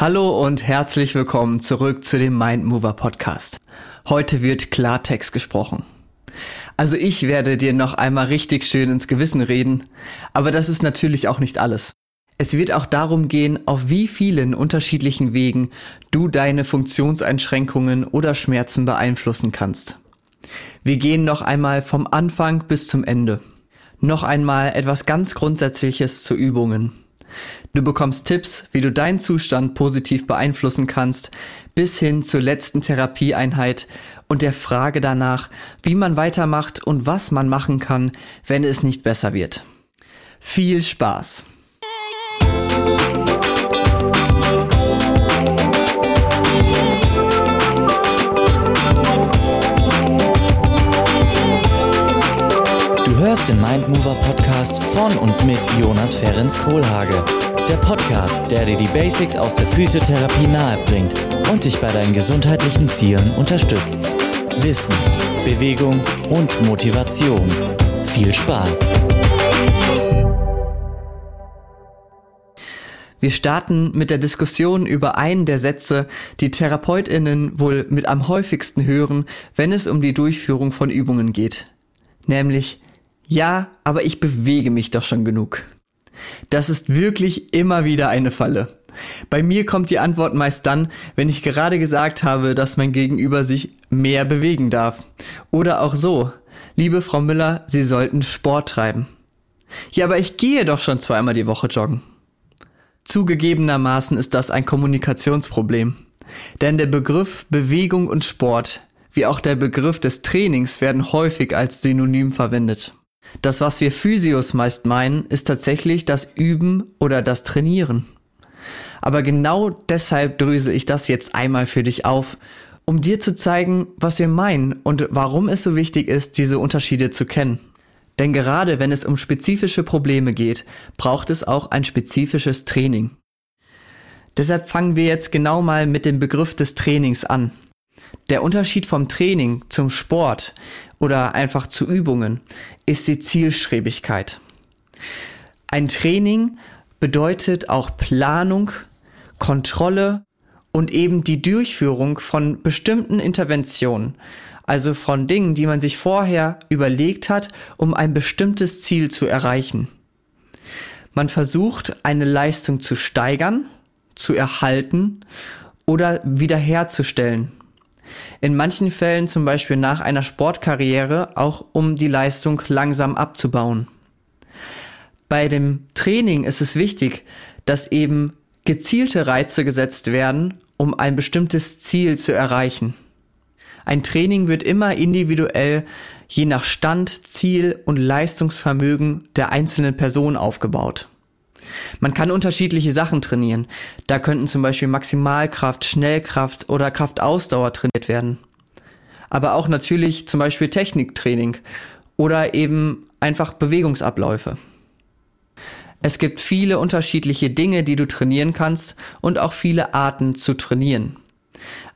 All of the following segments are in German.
Hallo und herzlich willkommen zurück zu dem Mind Mover Podcast. Heute wird Klartext gesprochen. Also ich werde dir noch einmal richtig schön ins Gewissen reden, aber das ist natürlich auch nicht alles. Es wird auch darum gehen, auf wie vielen unterschiedlichen Wegen du deine Funktionseinschränkungen oder Schmerzen beeinflussen kannst. Wir gehen noch einmal vom Anfang bis zum Ende. Noch einmal etwas ganz Grundsätzliches zu Übungen. Du bekommst Tipps, wie du deinen Zustand positiv beeinflussen kannst, bis hin zur letzten Therapieeinheit und der Frage danach, wie man weitermacht und was man machen kann, wenn es nicht besser wird. Viel Spaß! Hörst den Mindmover Podcast von und mit Jonas Ferens Kohlhage. Der Podcast, der dir die Basics aus der Physiotherapie nahebringt und dich bei deinen gesundheitlichen Zielen unterstützt. Wissen, Bewegung und Motivation. Viel Spaß! Wir starten mit der Diskussion über einen der Sätze, die Therapeutinnen wohl mit am häufigsten hören, wenn es um die Durchführung von Übungen geht. Nämlich, ja, aber ich bewege mich doch schon genug. Das ist wirklich immer wieder eine Falle. Bei mir kommt die Antwort meist dann, wenn ich gerade gesagt habe, dass mein Gegenüber sich mehr bewegen darf. Oder auch so, liebe Frau Müller, Sie sollten Sport treiben. Ja, aber ich gehe doch schon zweimal die Woche joggen. Zugegebenermaßen ist das ein Kommunikationsproblem. Denn der Begriff Bewegung und Sport, wie auch der Begriff des Trainings werden häufig als Synonym verwendet. Das, was wir Physios meist meinen, ist tatsächlich das Üben oder das Trainieren. Aber genau deshalb dröse ich das jetzt einmal für dich auf, um dir zu zeigen, was wir meinen und warum es so wichtig ist, diese Unterschiede zu kennen. Denn gerade wenn es um spezifische Probleme geht, braucht es auch ein spezifisches Training. Deshalb fangen wir jetzt genau mal mit dem Begriff des Trainings an. Der Unterschied vom Training zum Sport oder einfach zu Übungen ist die Zielstrebigkeit. Ein Training bedeutet auch Planung, Kontrolle und eben die Durchführung von bestimmten Interventionen, also von Dingen, die man sich vorher überlegt hat, um ein bestimmtes Ziel zu erreichen. Man versucht, eine Leistung zu steigern, zu erhalten oder wiederherzustellen. In manchen Fällen zum Beispiel nach einer Sportkarriere auch um die Leistung langsam abzubauen. Bei dem Training ist es wichtig, dass eben gezielte Reize gesetzt werden, um ein bestimmtes Ziel zu erreichen. Ein Training wird immer individuell je nach Stand, Ziel und Leistungsvermögen der einzelnen Person aufgebaut. Man kann unterschiedliche Sachen trainieren. Da könnten zum Beispiel Maximalkraft, Schnellkraft oder Kraftausdauer trainiert werden. Aber auch natürlich zum Beispiel Techniktraining oder eben einfach Bewegungsabläufe. Es gibt viele unterschiedliche Dinge, die du trainieren kannst und auch viele Arten zu trainieren.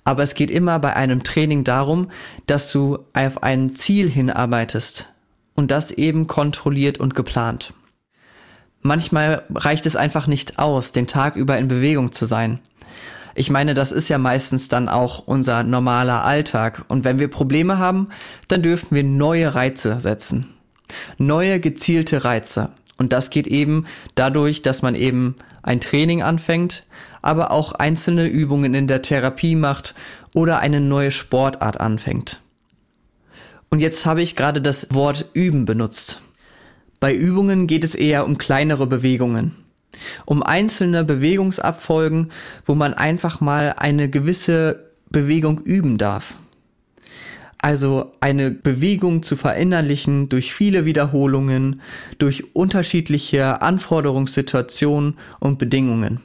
Aber es geht immer bei einem Training darum, dass du auf ein Ziel hinarbeitest und das eben kontrolliert und geplant. Manchmal reicht es einfach nicht aus, den Tag über in Bewegung zu sein. Ich meine, das ist ja meistens dann auch unser normaler Alltag. Und wenn wir Probleme haben, dann dürfen wir neue Reize setzen. Neue gezielte Reize. Und das geht eben dadurch, dass man eben ein Training anfängt, aber auch einzelne Übungen in der Therapie macht oder eine neue Sportart anfängt. Und jetzt habe ich gerade das Wort üben benutzt. Bei Übungen geht es eher um kleinere Bewegungen. Um einzelne Bewegungsabfolgen, wo man einfach mal eine gewisse Bewegung üben darf. Also eine Bewegung zu verinnerlichen durch viele Wiederholungen, durch unterschiedliche Anforderungssituationen und Bedingungen.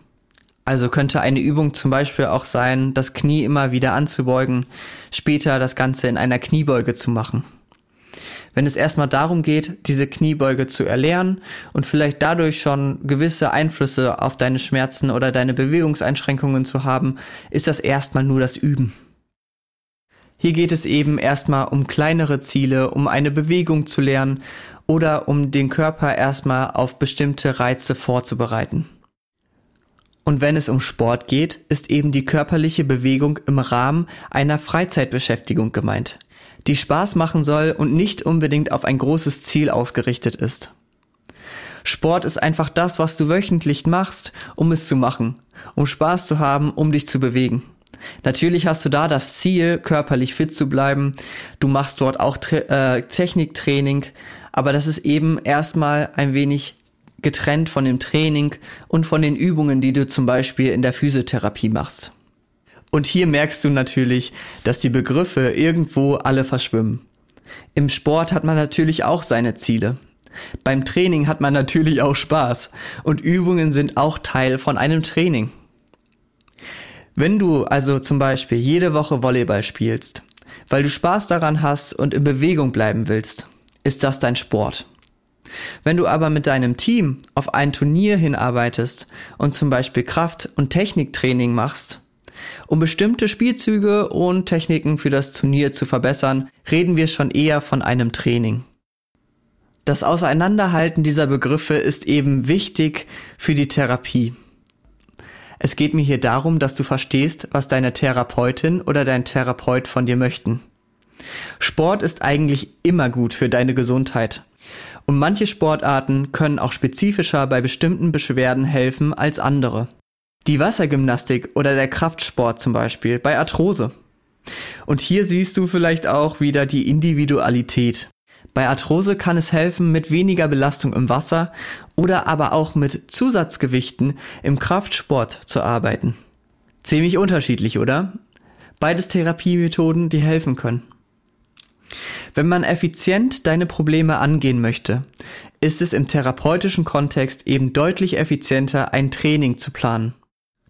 Also könnte eine Übung zum Beispiel auch sein, das Knie immer wieder anzubeugen, später das Ganze in einer Kniebeuge zu machen wenn es erstmal darum geht, diese Kniebeuge zu erlernen und vielleicht dadurch schon gewisse Einflüsse auf deine Schmerzen oder deine Bewegungseinschränkungen zu haben, ist das erstmal nur das Üben. Hier geht es eben erstmal um kleinere Ziele, um eine Bewegung zu lernen oder um den Körper erstmal auf bestimmte Reize vorzubereiten. Und wenn es um Sport geht, ist eben die körperliche Bewegung im Rahmen einer Freizeitbeschäftigung gemeint, die Spaß machen soll und nicht unbedingt auf ein großes Ziel ausgerichtet ist. Sport ist einfach das, was du wöchentlich machst, um es zu machen, um Spaß zu haben, um dich zu bewegen. Natürlich hast du da das Ziel, körperlich fit zu bleiben. Du machst dort auch äh, Techniktraining, aber das ist eben erstmal ein wenig getrennt von dem Training und von den Übungen, die du zum Beispiel in der Physiotherapie machst. Und hier merkst du natürlich, dass die Begriffe irgendwo alle verschwimmen. Im Sport hat man natürlich auch seine Ziele. Beim Training hat man natürlich auch Spaß und Übungen sind auch Teil von einem Training. Wenn du also zum Beispiel jede Woche Volleyball spielst, weil du Spaß daran hast und in Bewegung bleiben willst, ist das dein Sport. Wenn du aber mit deinem Team auf ein Turnier hinarbeitest und zum Beispiel Kraft- und Techniktraining machst, um bestimmte Spielzüge und Techniken für das Turnier zu verbessern, reden wir schon eher von einem Training. Das Auseinanderhalten dieser Begriffe ist eben wichtig für die Therapie. Es geht mir hier darum, dass du verstehst, was deine Therapeutin oder dein Therapeut von dir möchten. Sport ist eigentlich immer gut für deine Gesundheit. Und manche Sportarten können auch spezifischer bei bestimmten Beschwerden helfen als andere. Die Wassergymnastik oder der Kraftsport zum Beispiel bei Arthrose. Und hier siehst du vielleicht auch wieder die Individualität. Bei Arthrose kann es helfen, mit weniger Belastung im Wasser oder aber auch mit Zusatzgewichten im Kraftsport zu arbeiten. Ziemlich unterschiedlich, oder? Beides Therapiemethoden, die helfen können. Wenn man effizient deine Probleme angehen möchte, ist es im therapeutischen Kontext eben deutlich effizienter, ein Training zu planen.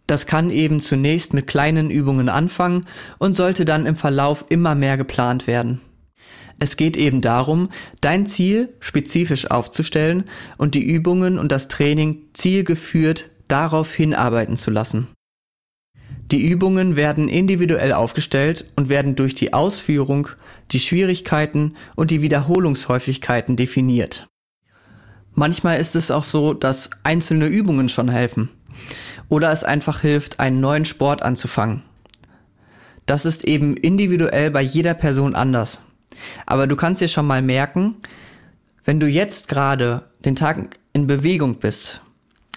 Das kann eben zunächst mit kleinen Übungen anfangen und sollte dann im Verlauf immer mehr geplant werden. Es geht eben darum, dein Ziel spezifisch aufzustellen und die Übungen und das Training zielgeführt darauf hinarbeiten zu lassen. Die Übungen werden individuell aufgestellt und werden durch die Ausführung, die Schwierigkeiten und die Wiederholungshäufigkeiten definiert. Manchmal ist es auch so, dass einzelne Übungen schon helfen oder es einfach hilft, einen neuen Sport anzufangen. Das ist eben individuell bei jeder Person anders. Aber du kannst dir schon mal merken, wenn du jetzt gerade den Tag in Bewegung bist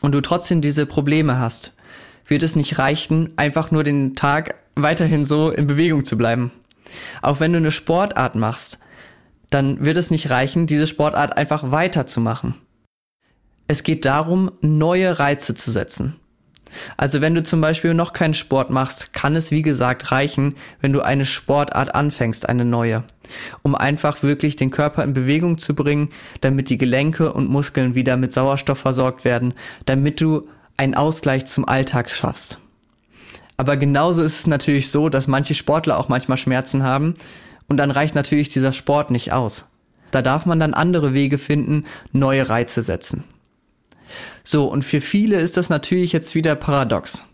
und du trotzdem diese Probleme hast, wird es nicht reichen, einfach nur den Tag weiterhin so in Bewegung zu bleiben. Auch wenn du eine Sportart machst, dann wird es nicht reichen, diese Sportart einfach weiterzumachen. Es geht darum, neue Reize zu setzen. Also wenn du zum Beispiel noch keinen Sport machst, kann es wie gesagt reichen, wenn du eine Sportart anfängst, eine neue, um einfach wirklich den Körper in Bewegung zu bringen, damit die Gelenke und Muskeln wieder mit Sauerstoff versorgt werden, damit du einen Ausgleich zum Alltag schaffst. Aber genauso ist es natürlich so, dass manche Sportler auch manchmal Schmerzen haben und dann reicht natürlich dieser Sport nicht aus. Da darf man dann andere Wege finden, neue Reize setzen. So, und für viele ist das natürlich jetzt wieder paradox.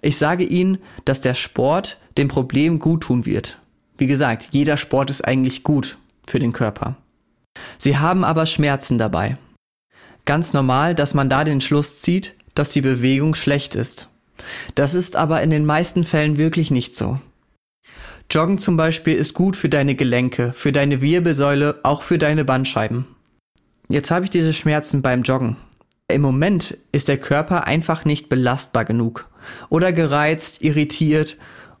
Ich sage Ihnen, dass der Sport dem Problem gut tun wird. Wie gesagt, jeder Sport ist eigentlich gut für den Körper. Sie haben aber Schmerzen dabei. Ganz normal, dass man da den Schluss zieht, dass die Bewegung schlecht ist. Das ist aber in den meisten Fällen wirklich nicht so. Joggen zum Beispiel ist gut für deine Gelenke, für deine Wirbelsäule, auch für deine Bandscheiben. Jetzt habe ich diese Schmerzen beim Joggen. Im Moment ist der Körper einfach nicht belastbar genug oder gereizt, irritiert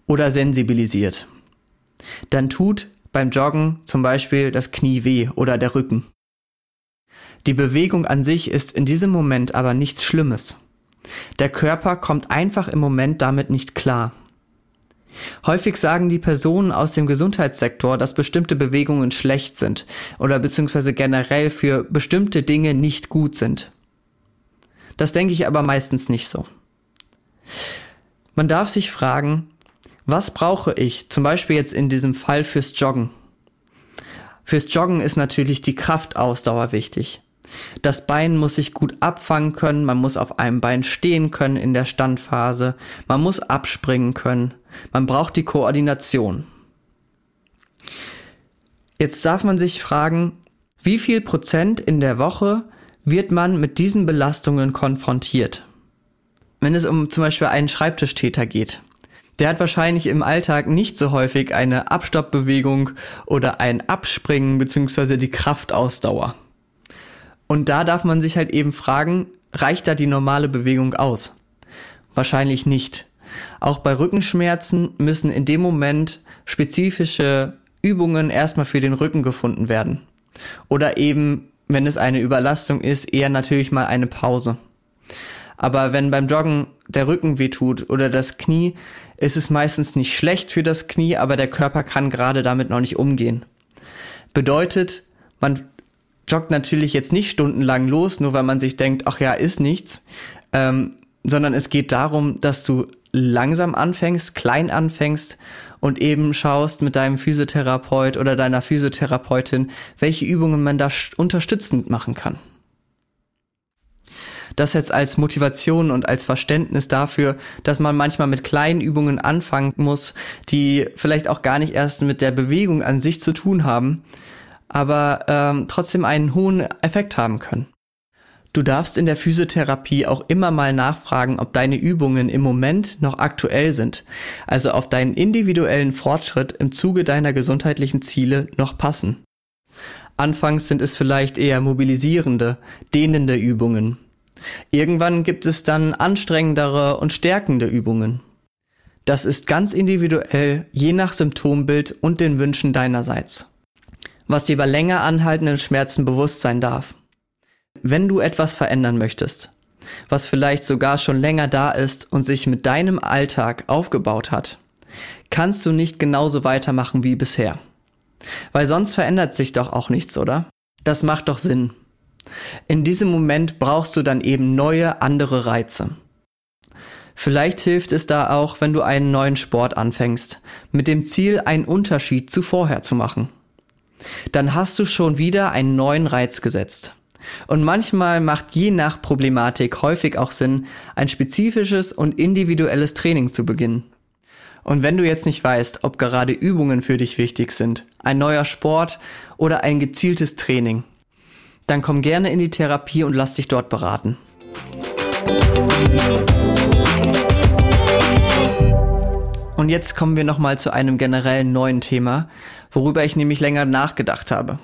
oder sensibilisiert. Dann tut beim Joggen zum Beispiel das Knie weh oder der Rücken. Die Bewegung an sich ist in diesem Moment aber nichts Schlimmes. Der Körper kommt einfach im Moment damit nicht klar. Häufig sagen die Personen aus dem Gesundheitssektor, dass bestimmte Bewegungen schlecht sind oder beziehungsweise generell für bestimmte Dinge nicht gut sind. Das denke ich aber meistens nicht so. Man darf sich fragen, was brauche ich zum Beispiel jetzt in diesem Fall fürs Joggen? Fürs Joggen ist natürlich die Kraftausdauer wichtig. Das Bein muss sich gut abfangen können, man muss auf einem Bein stehen können in der Standphase, man muss abspringen können, man braucht die Koordination. Jetzt darf man sich fragen, wie viel Prozent in der Woche wird man mit diesen Belastungen konfrontiert? wenn es um zum Beispiel einen Schreibtischtäter geht. Der hat wahrscheinlich im Alltag nicht so häufig eine Abstoppbewegung oder ein Abspringen beziehungsweise die Kraftausdauer. Und da darf man sich halt eben fragen, reicht da die normale Bewegung aus? Wahrscheinlich nicht. Auch bei Rückenschmerzen müssen in dem Moment spezifische Übungen erstmal für den Rücken gefunden werden. Oder eben, wenn es eine Überlastung ist, eher natürlich mal eine Pause. Aber wenn beim Joggen der Rücken wehtut oder das Knie, ist es meistens nicht schlecht für das Knie, aber der Körper kann gerade damit noch nicht umgehen. Bedeutet, man joggt natürlich jetzt nicht stundenlang los, nur weil man sich denkt, ach ja, ist nichts, ähm, sondern es geht darum, dass du langsam anfängst, klein anfängst und eben schaust mit deinem Physiotherapeut oder deiner Physiotherapeutin, welche Übungen man da unterstützend machen kann. Das jetzt als Motivation und als Verständnis dafür, dass man manchmal mit kleinen Übungen anfangen muss, die vielleicht auch gar nicht erst mit der Bewegung an sich zu tun haben, aber ähm, trotzdem einen hohen Effekt haben können. Du darfst in der Physiotherapie auch immer mal nachfragen, ob deine Übungen im Moment noch aktuell sind, also auf deinen individuellen Fortschritt im Zuge deiner gesundheitlichen Ziele noch passen. Anfangs sind es vielleicht eher mobilisierende, dehnende Übungen. Irgendwann gibt es dann anstrengendere und stärkende Übungen. Das ist ganz individuell, je nach Symptombild und den Wünschen deinerseits. Was dir bei länger anhaltenden Schmerzen bewusst sein darf. Wenn du etwas verändern möchtest, was vielleicht sogar schon länger da ist und sich mit deinem Alltag aufgebaut hat, kannst du nicht genauso weitermachen wie bisher. Weil sonst verändert sich doch auch nichts, oder? Das macht doch Sinn. In diesem Moment brauchst du dann eben neue, andere Reize. Vielleicht hilft es da auch, wenn du einen neuen Sport anfängst, mit dem Ziel, einen Unterschied zu vorher zu machen. Dann hast du schon wieder einen neuen Reiz gesetzt. Und manchmal macht je nach Problematik häufig auch Sinn, ein spezifisches und individuelles Training zu beginnen. Und wenn du jetzt nicht weißt, ob gerade Übungen für dich wichtig sind, ein neuer Sport oder ein gezieltes Training, dann komm gerne in die Therapie und lass dich dort beraten. Und jetzt kommen wir nochmal zu einem generellen neuen Thema, worüber ich nämlich länger nachgedacht habe.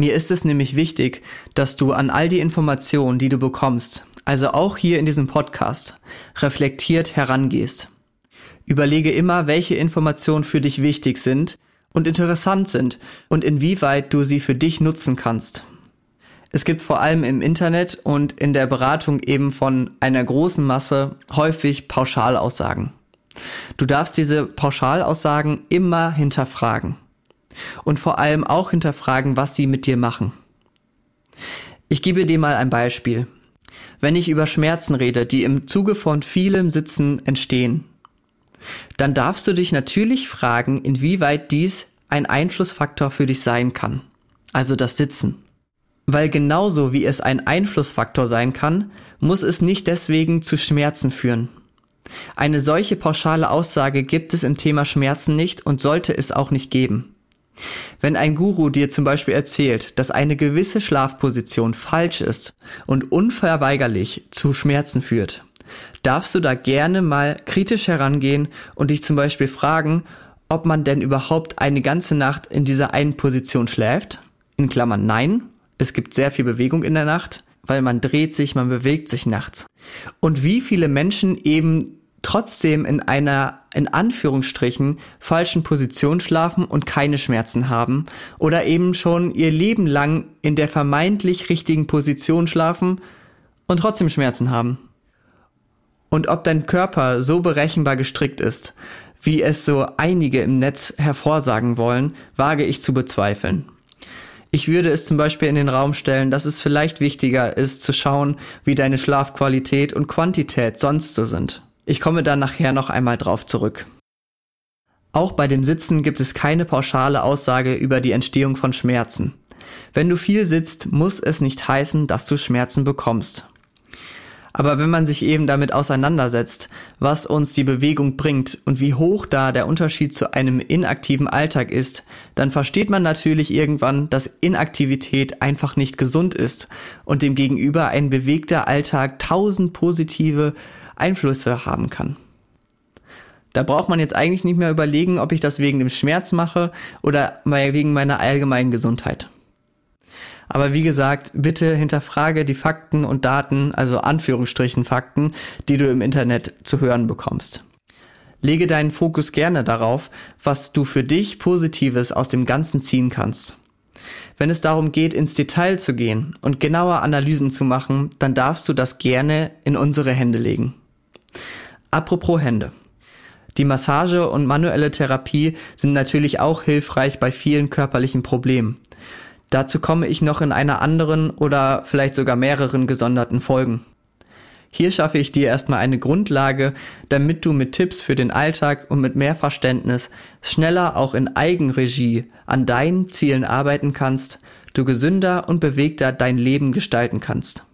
Mir ist es nämlich wichtig, dass du an all die Informationen, die du bekommst, also auch hier in diesem Podcast, reflektiert herangehst. Überlege immer, welche Informationen für dich wichtig sind und interessant sind und inwieweit du sie für dich nutzen kannst. Es gibt vor allem im Internet und in der Beratung eben von einer großen Masse häufig Pauschalaussagen. Du darfst diese Pauschalaussagen immer hinterfragen. Und vor allem auch hinterfragen, was sie mit dir machen. Ich gebe dir mal ein Beispiel. Wenn ich über Schmerzen rede, die im Zuge von vielem Sitzen entstehen, dann darfst du dich natürlich fragen, inwieweit dies ein Einflussfaktor für dich sein kann. Also das Sitzen. Weil genauso wie es ein Einflussfaktor sein kann, muss es nicht deswegen zu Schmerzen führen. Eine solche pauschale Aussage gibt es im Thema Schmerzen nicht und sollte es auch nicht geben. Wenn ein Guru dir zum Beispiel erzählt, dass eine gewisse Schlafposition falsch ist und unverweigerlich zu Schmerzen führt, darfst du da gerne mal kritisch herangehen und dich zum Beispiel fragen, ob man denn überhaupt eine ganze Nacht in dieser einen Position schläft? In Klammern nein es gibt sehr viel Bewegung in der Nacht, weil man dreht sich, man bewegt sich nachts. Und wie viele Menschen eben trotzdem in einer, in Anführungsstrichen, falschen Position schlafen und keine Schmerzen haben oder eben schon ihr Leben lang in der vermeintlich richtigen Position schlafen und trotzdem Schmerzen haben. Und ob dein Körper so berechenbar gestrickt ist, wie es so einige im Netz hervorsagen wollen, wage ich zu bezweifeln. Ich würde es zum Beispiel in den Raum stellen, dass es vielleicht wichtiger ist zu schauen, wie deine Schlafqualität und Quantität sonst so sind. Ich komme dann nachher noch einmal drauf zurück. Auch bei dem Sitzen gibt es keine pauschale Aussage über die Entstehung von Schmerzen. Wenn du viel sitzt, muss es nicht heißen, dass du Schmerzen bekommst. Aber wenn man sich eben damit auseinandersetzt, was uns die Bewegung bringt und wie hoch da der Unterschied zu einem inaktiven Alltag ist, dann versteht man natürlich irgendwann, dass Inaktivität einfach nicht gesund ist und dem Gegenüber ein bewegter Alltag tausend positive Einflüsse haben kann. Da braucht man jetzt eigentlich nicht mehr überlegen, ob ich das wegen dem Schmerz mache oder wegen meiner allgemeinen Gesundheit. Aber wie gesagt, bitte hinterfrage die Fakten und Daten, also Anführungsstrichen Fakten, die du im Internet zu hören bekommst. Lege deinen Fokus gerne darauf, was du für dich Positives aus dem Ganzen ziehen kannst. Wenn es darum geht, ins Detail zu gehen und genauer Analysen zu machen, dann darfst du das gerne in unsere Hände legen. Apropos Hände. Die Massage und manuelle Therapie sind natürlich auch hilfreich bei vielen körperlichen Problemen. Dazu komme ich noch in einer anderen oder vielleicht sogar mehreren gesonderten Folgen. Hier schaffe ich dir erstmal eine Grundlage, damit du mit Tipps für den Alltag und mit mehr Verständnis schneller auch in Eigenregie an deinen Zielen arbeiten kannst, du gesünder und bewegter dein Leben gestalten kannst.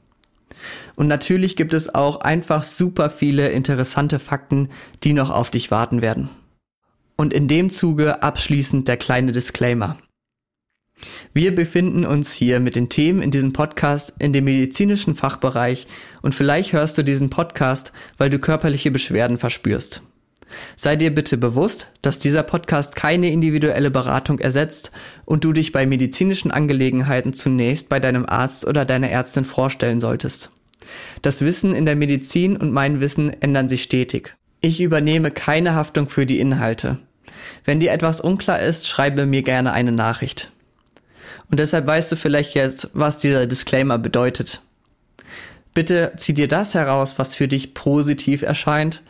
Und natürlich gibt es auch einfach super viele interessante Fakten, die noch auf dich warten werden. Und in dem Zuge abschließend der kleine Disclaimer. Wir befinden uns hier mit den Themen in diesem Podcast in dem medizinischen Fachbereich und vielleicht hörst du diesen Podcast, weil du körperliche Beschwerden verspürst. Sei dir bitte bewusst, dass dieser Podcast keine individuelle Beratung ersetzt und du dich bei medizinischen Angelegenheiten zunächst bei deinem Arzt oder deiner Ärztin vorstellen solltest. Das Wissen in der Medizin und mein Wissen ändern sich stetig. Ich übernehme keine Haftung für die Inhalte. Wenn dir etwas unklar ist, schreibe mir gerne eine Nachricht. Und deshalb weißt du vielleicht jetzt, was dieser Disclaimer bedeutet. Bitte zieh dir das heraus, was für dich positiv erscheint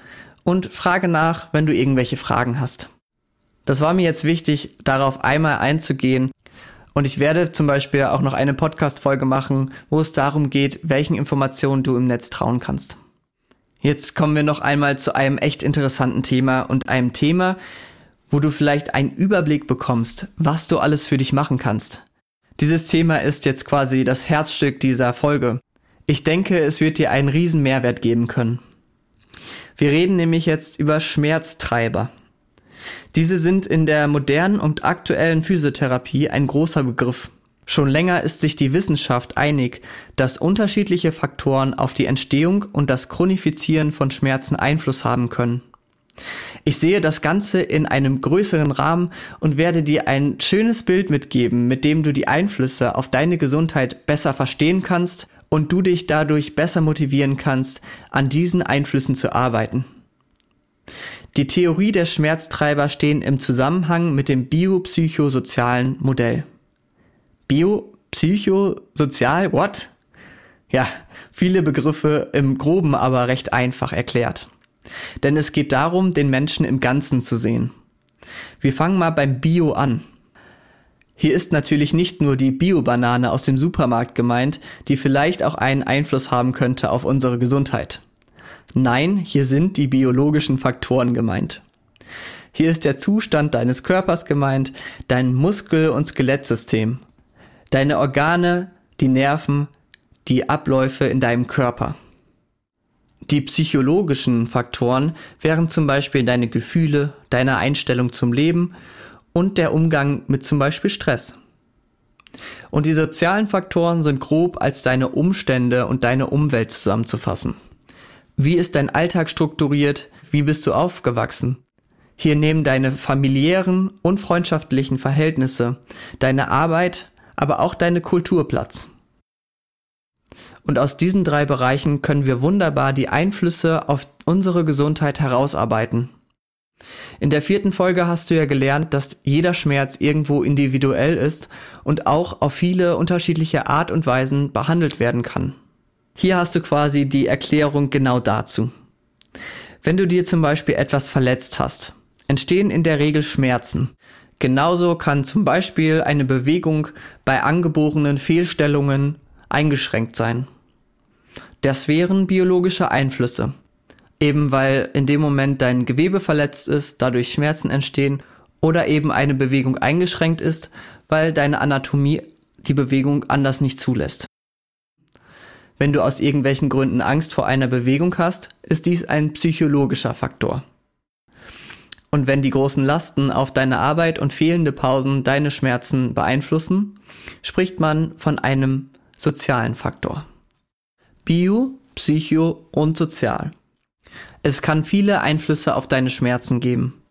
und frage nach, wenn du irgendwelche Fragen hast. Das war mir jetzt wichtig, darauf einmal einzugehen. Und ich werde zum Beispiel auch noch eine Podcast-Folge machen, wo es darum geht, welchen Informationen du im Netz trauen kannst. Jetzt kommen wir noch einmal zu einem echt interessanten Thema und einem Thema, wo du vielleicht einen Überblick bekommst, was du alles für dich machen kannst. Dieses Thema ist jetzt quasi das Herzstück dieser Folge. Ich denke, es wird dir einen riesen Mehrwert geben können. Wir reden nämlich jetzt über Schmerztreiber. Diese sind in der modernen und aktuellen Physiotherapie ein großer Begriff. Schon länger ist sich die Wissenschaft einig, dass unterschiedliche Faktoren auf die Entstehung und das Chronifizieren von Schmerzen Einfluss haben können. Ich sehe das Ganze in einem größeren Rahmen und werde dir ein schönes Bild mitgeben, mit dem du die Einflüsse auf deine Gesundheit besser verstehen kannst und du dich dadurch besser motivieren kannst, an diesen Einflüssen zu arbeiten. Die Theorie der Schmerztreiber stehen im Zusammenhang mit dem biopsychosozialen Modell. Biopsychosozial, what? Ja, viele Begriffe im groben aber recht einfach erklärt. Denn es geht darum, den Menschen im Ganzen zu sehen. Wir fangen mal beim Bio an. Hier ist natürlich nicht nur die Bio-Banane aus dem Supermarkt gemeint, die vielleicht auch einen Einfluss haben könnte auf unsere Gesundheit. Nein, hier sind die biologischen Faktoren gemeint. Hier ist der Zustand deines Körpers gemeint, dein Muskel- und Skelettsystem, deine Organe, die Nerven, die Abläufe in deinem Körper. Die psychologischen Faktoren wären zum Beispiel deine Gefühle, deine Einstellung zum Leben und der Umgang mit zum Beispiel Stress. Und die sozialen Faktoren sind grob als deine Umstände und deine Umwelt zusammenzufassen. Wie ist dein Alltag strukturiert? Wie bist du aufgewachsen? Hier nehmen deine familiären und freundschaftlichen Verhältnisse, deine Arbeit, aber auch deine Kultur Platz. Und aus diesen drei Bereichen können wir wunderbar die Einflüsse auf unsere Gesundheit herausarbeiten. In der vierten Folge hast du ja gelernt, dass jeder Schmerz irgendwo individuell ist und auch auf viele unterschiedliche Art und Weisen behandelt werden kann. Hier hast du quasi die Erklärung genau dazu. Wenn du dir zum Beispiel etwas verletzt hast, entstehen in der Regel Schmerzen. Genauso kann zum Beispiel eine Bewegung bei angeborenen Fehlstellungen eingeschränkt sein. Das wären biologische Einflüsse. Eben weil in dem Moment dein Gewebe verletzt ist, dadurch Schmerzen entstehen oder eben eine Bewegung eingeschränkt ist, weil deine Anatomie die Bewegung anders nicht zulässt. Wenn du aus irgendwelchen Gründen Angst vor einer Bewegung hast, ist dies ein psychologischer Faktor. Und wenn die großen Lasten auf deine Arbeit und fehlende Pausen deine Schmerzen beeinflussen, spricht man von einem sozialen Faktor. Bio, Psycho und Sozial. Es kann viele Einflüsse auf deine Schmerzen geben.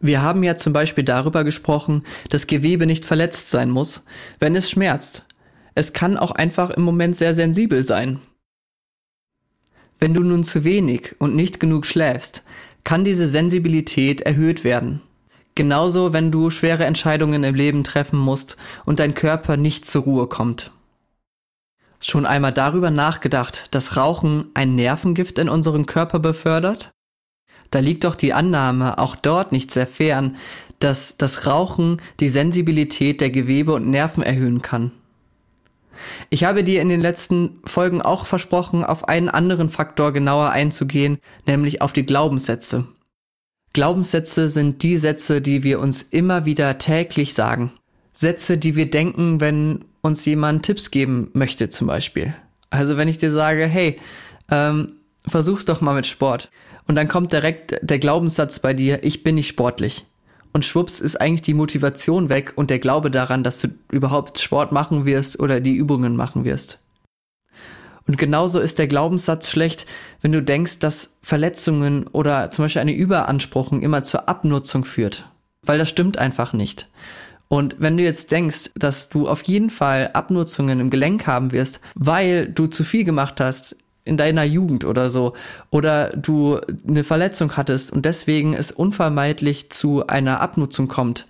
Wir haben ja zum Beispiel darüber gesprochen, dass Gewebe nicht verletzt sein muss, wenn es schmerzt. Es kann auch einfach im Moment sehr sensibel sein. Wenn du nun zu wenig und nicht genug schläfst, kann diese Sensibilität erhöht werden. Genauso, wenn du schwere Entscheidungen im Leben treffen musst und dein Körper nicht zur Ruhe kommt. Schon einmal darüber nachgedacht, dass Rauchen ein Nervengift in unserem Körper befördert? Da liegt doch die Annahme auch dort nicht sehr fern, dass das Rauchen die Sensibilität der Gewebe und Nerven erhöhen kann. Ich habe dir in den letzten Folgen auch versprochen, auf einen anderen Faktor genauer einzugehen, nämlich auf die Glaubenssätze. Glaubenssätze sind die Sätze, die wir uns immer wieder täglich sagen. Sätze, die wir denken, wenn uns jemand Tipps geben möchte zum Beispiel. Also wenn ich dir sage, hey, ähm, versuch's doch mal mit Sport. Und dann kommt direkt der Glaubenssatz bei dir, ich bin nicht sportlich und schwupps ist eigentlich die Motivation weg und der Glaube daran, dass du überhaupt Sport machen wirst oder die Übungen machen wirst. Und genauso ist der Glaubenssatz schlecht, wenn du denkst, dass Verletzungen oder zum Beispiel eine Überanspruchung immer zur Abnutzung führt. Weil das stimmt einfach nicht. Und wenn du jetzt denkst, dass du auf jeden Fall Abnutzungen im Gelenk haben wirst, weil du zu viel gemacht hast in deiner Jugend oder so oder du eine Verletzung hattest und deswegen es unvermeidlich zu einer Abnutzung kommt,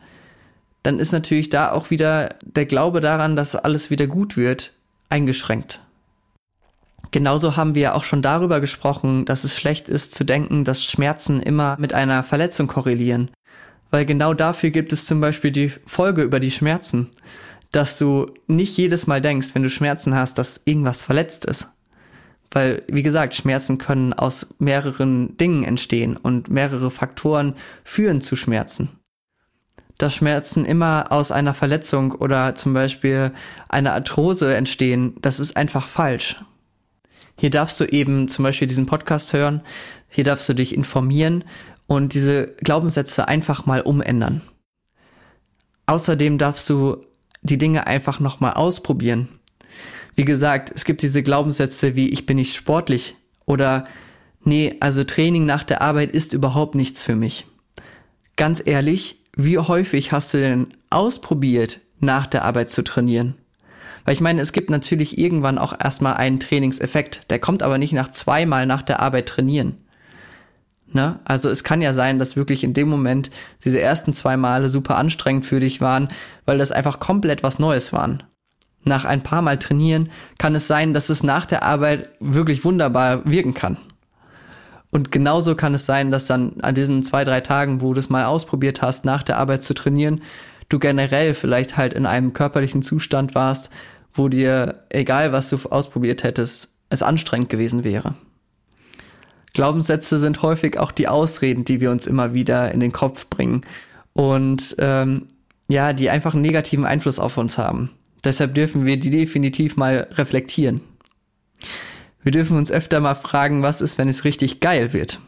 dann ist natürlich da auch wieder der Glaube daran, dass alles wieder gut wird, eingeschränkt. Genauso haben wir auch schon darüber gesprochen, dass es schlecht ist zu denken, dass Schmerzen immer mit einer Verletzung korrelieren. Weil genau dafür gibt es zum Beispiel die Folge über die Schmerzen, dass du nicht jedes Mal denkst, wenn du Schmerzen hast, dass irgendwas verletzt ist. Weil, wie gesagt, Schmerzen können aus mehreren Dingen entstehen und mehrere Faktoren führen zu Schmerzen. Dass Schmerzen immer aus einer Verletzung oder zum Beispiel einer Arthrose entstehen, das ist einfach falsch. Hier darfst du eben zum Beispiel diesen Podcast hören, hier darfst du dich informieren und diese Glaubenssätze einfach mal umändern. Außerdem darfst du die Dinge einfach nochmal ausprobieren. Wie gesagt, es gibt diese Glaubenssätze wie ich bin nicht sportlich oder nee, also Training nach der Arbeit ist überhaupt nichts für mich. Ganz ehrlich, wie häufig hast du denn ausprobiert, nach der Arbeit zu trainieren? Weil ich meine, es gibt natürlich irgendwann auch erstmal einen Trainingseffekt. Der kommt aber nicht nach zweimal nach der Arbeit trainieren. Ne? Also es kann ja sein, dass wirklich in dem Moment diese ersten zwei Male super anstrengend für dich waren, weil das einfach komplett was Neues waren nach ein paar Mal trainieren kann es sein, dass es nach der Arbeit wirklich wunderbar wirken kann. Und genauso kann es sein, dass dann an diesen zwei, drei Tagen, wo du es mal ausprobiert hast, nach der Arbeit zu trainieren, du generell vielleicht halt in einem körperlichen Zustand warst, wo dir, egal was du ausprobiert hättest, es anstrengend gewesen wäre. Glaubenssätze sind häufig auch die Ausreden, die wir uns immer wieder in den Kopf bringen und ähm, ja, die einfach einen negativen Einfluss auf uns haben. Deshalb dürfen wir die definitiv mal reflektieren. Wir dürfen uns öfter mal fragen, was ist, wenn es richtig geil wird.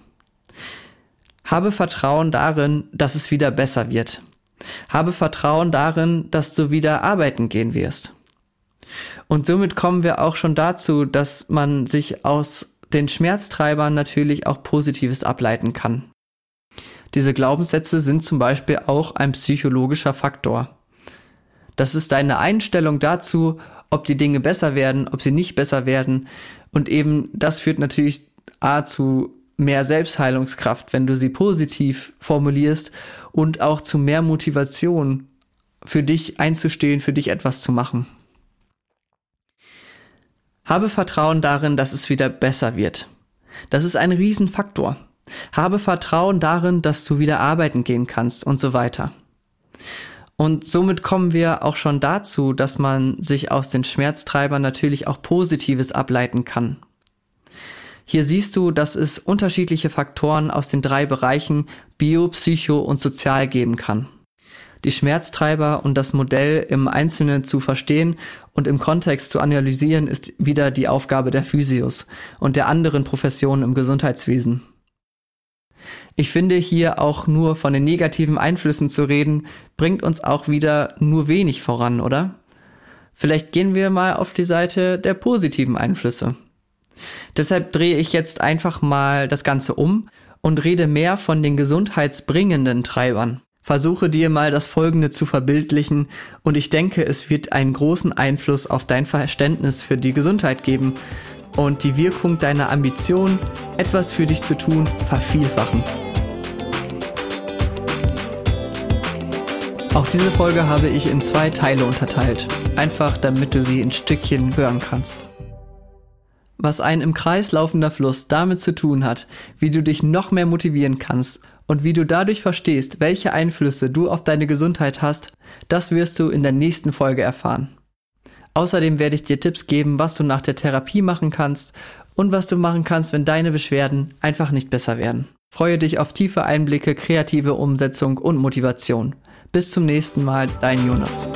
Habe Vertrauen darin, dass es wieder besser wird. Habe Vertrauen darin, dass du wieder arbeiten gehen wirst. Und somit kommen wir auch schon dazu, dass man sich aus den Schmerztreibern natürlich auch Positives ableiten kann. Diese Glaubenssätze sind zum Beispiel auch ein psychologischer Faktor. Das ist deine Einstellung dazu, ob die Dinge besser werden, ob sie nicht besser werden. Und eben das führt natürlich A zu mehr Selbstheilungskraft, wenn du sie positiv formulierst und auch zu mehr Motivation für dich einzustehen, für dich etwas zu machen. Habe Vertrauen darin, dass es wieder besser wird. Das ist ein Riesenfaktor. Habe Vertrauen darin, dass du wieder arbeiten gehen kannst und so weiter. Und somit kommen wir auch schon dazu, dass man sich aus den Schmerztreibern natürlich auch Positives ableiten kann. Hier siehst du, dass es unterschiedliche Faktoren aus den drei Bereichen Bio, Psycho und Sozial geben kann. Die Schmerztreiber und das Modell im Einzelnen zu verstehen und im Kontext zu analysieren, ist wieder die Aufgabe der Physios und der anderen Professionen im Gesundheitswesen. Ich finde hier auch nur von den negativen Einflüssen zu reden, bringt uns auch wieder nur wenig voran, oder? Vielleicht gehen wir mal auf die Seite der positiven Einflüsse. Deshalb drehe ich jetzt einfach mal das Ganze um und rede mehr von den gesundheitsbringenden Treibern. Versuche dir mal das Folgende zu verbildlichen und ich denke, es wird einen großen Einfluss auf dein Verständnis für die Gesundheit geben und die Wirkung deiner Ambition, etwas für dich zu tun, vervielfachen. Auch diese Folge habe ich in zwei Teile unterteilt, einfach damit du sie in Stückchen hören kannst. Was ein im Kreis laufender Fluss damit zu tun hat, wie du dich noch mehr motivieren kannst und wie du dadurch verstehst, welche Einflüsse du auf deine Gesundheit hast, das wirst du in der nächsten Folge erfahren. Außerdem werde ich dir Tipps geben, was du nach der Therapie machen kannst und was du machen kannst, wenn deine Beschwerden einfach nicht besser werden. Freue dich auf tiefe Einblicke, kreative Umsetzung und Motivation. Bis zum nächsten Mal, dein Jonas.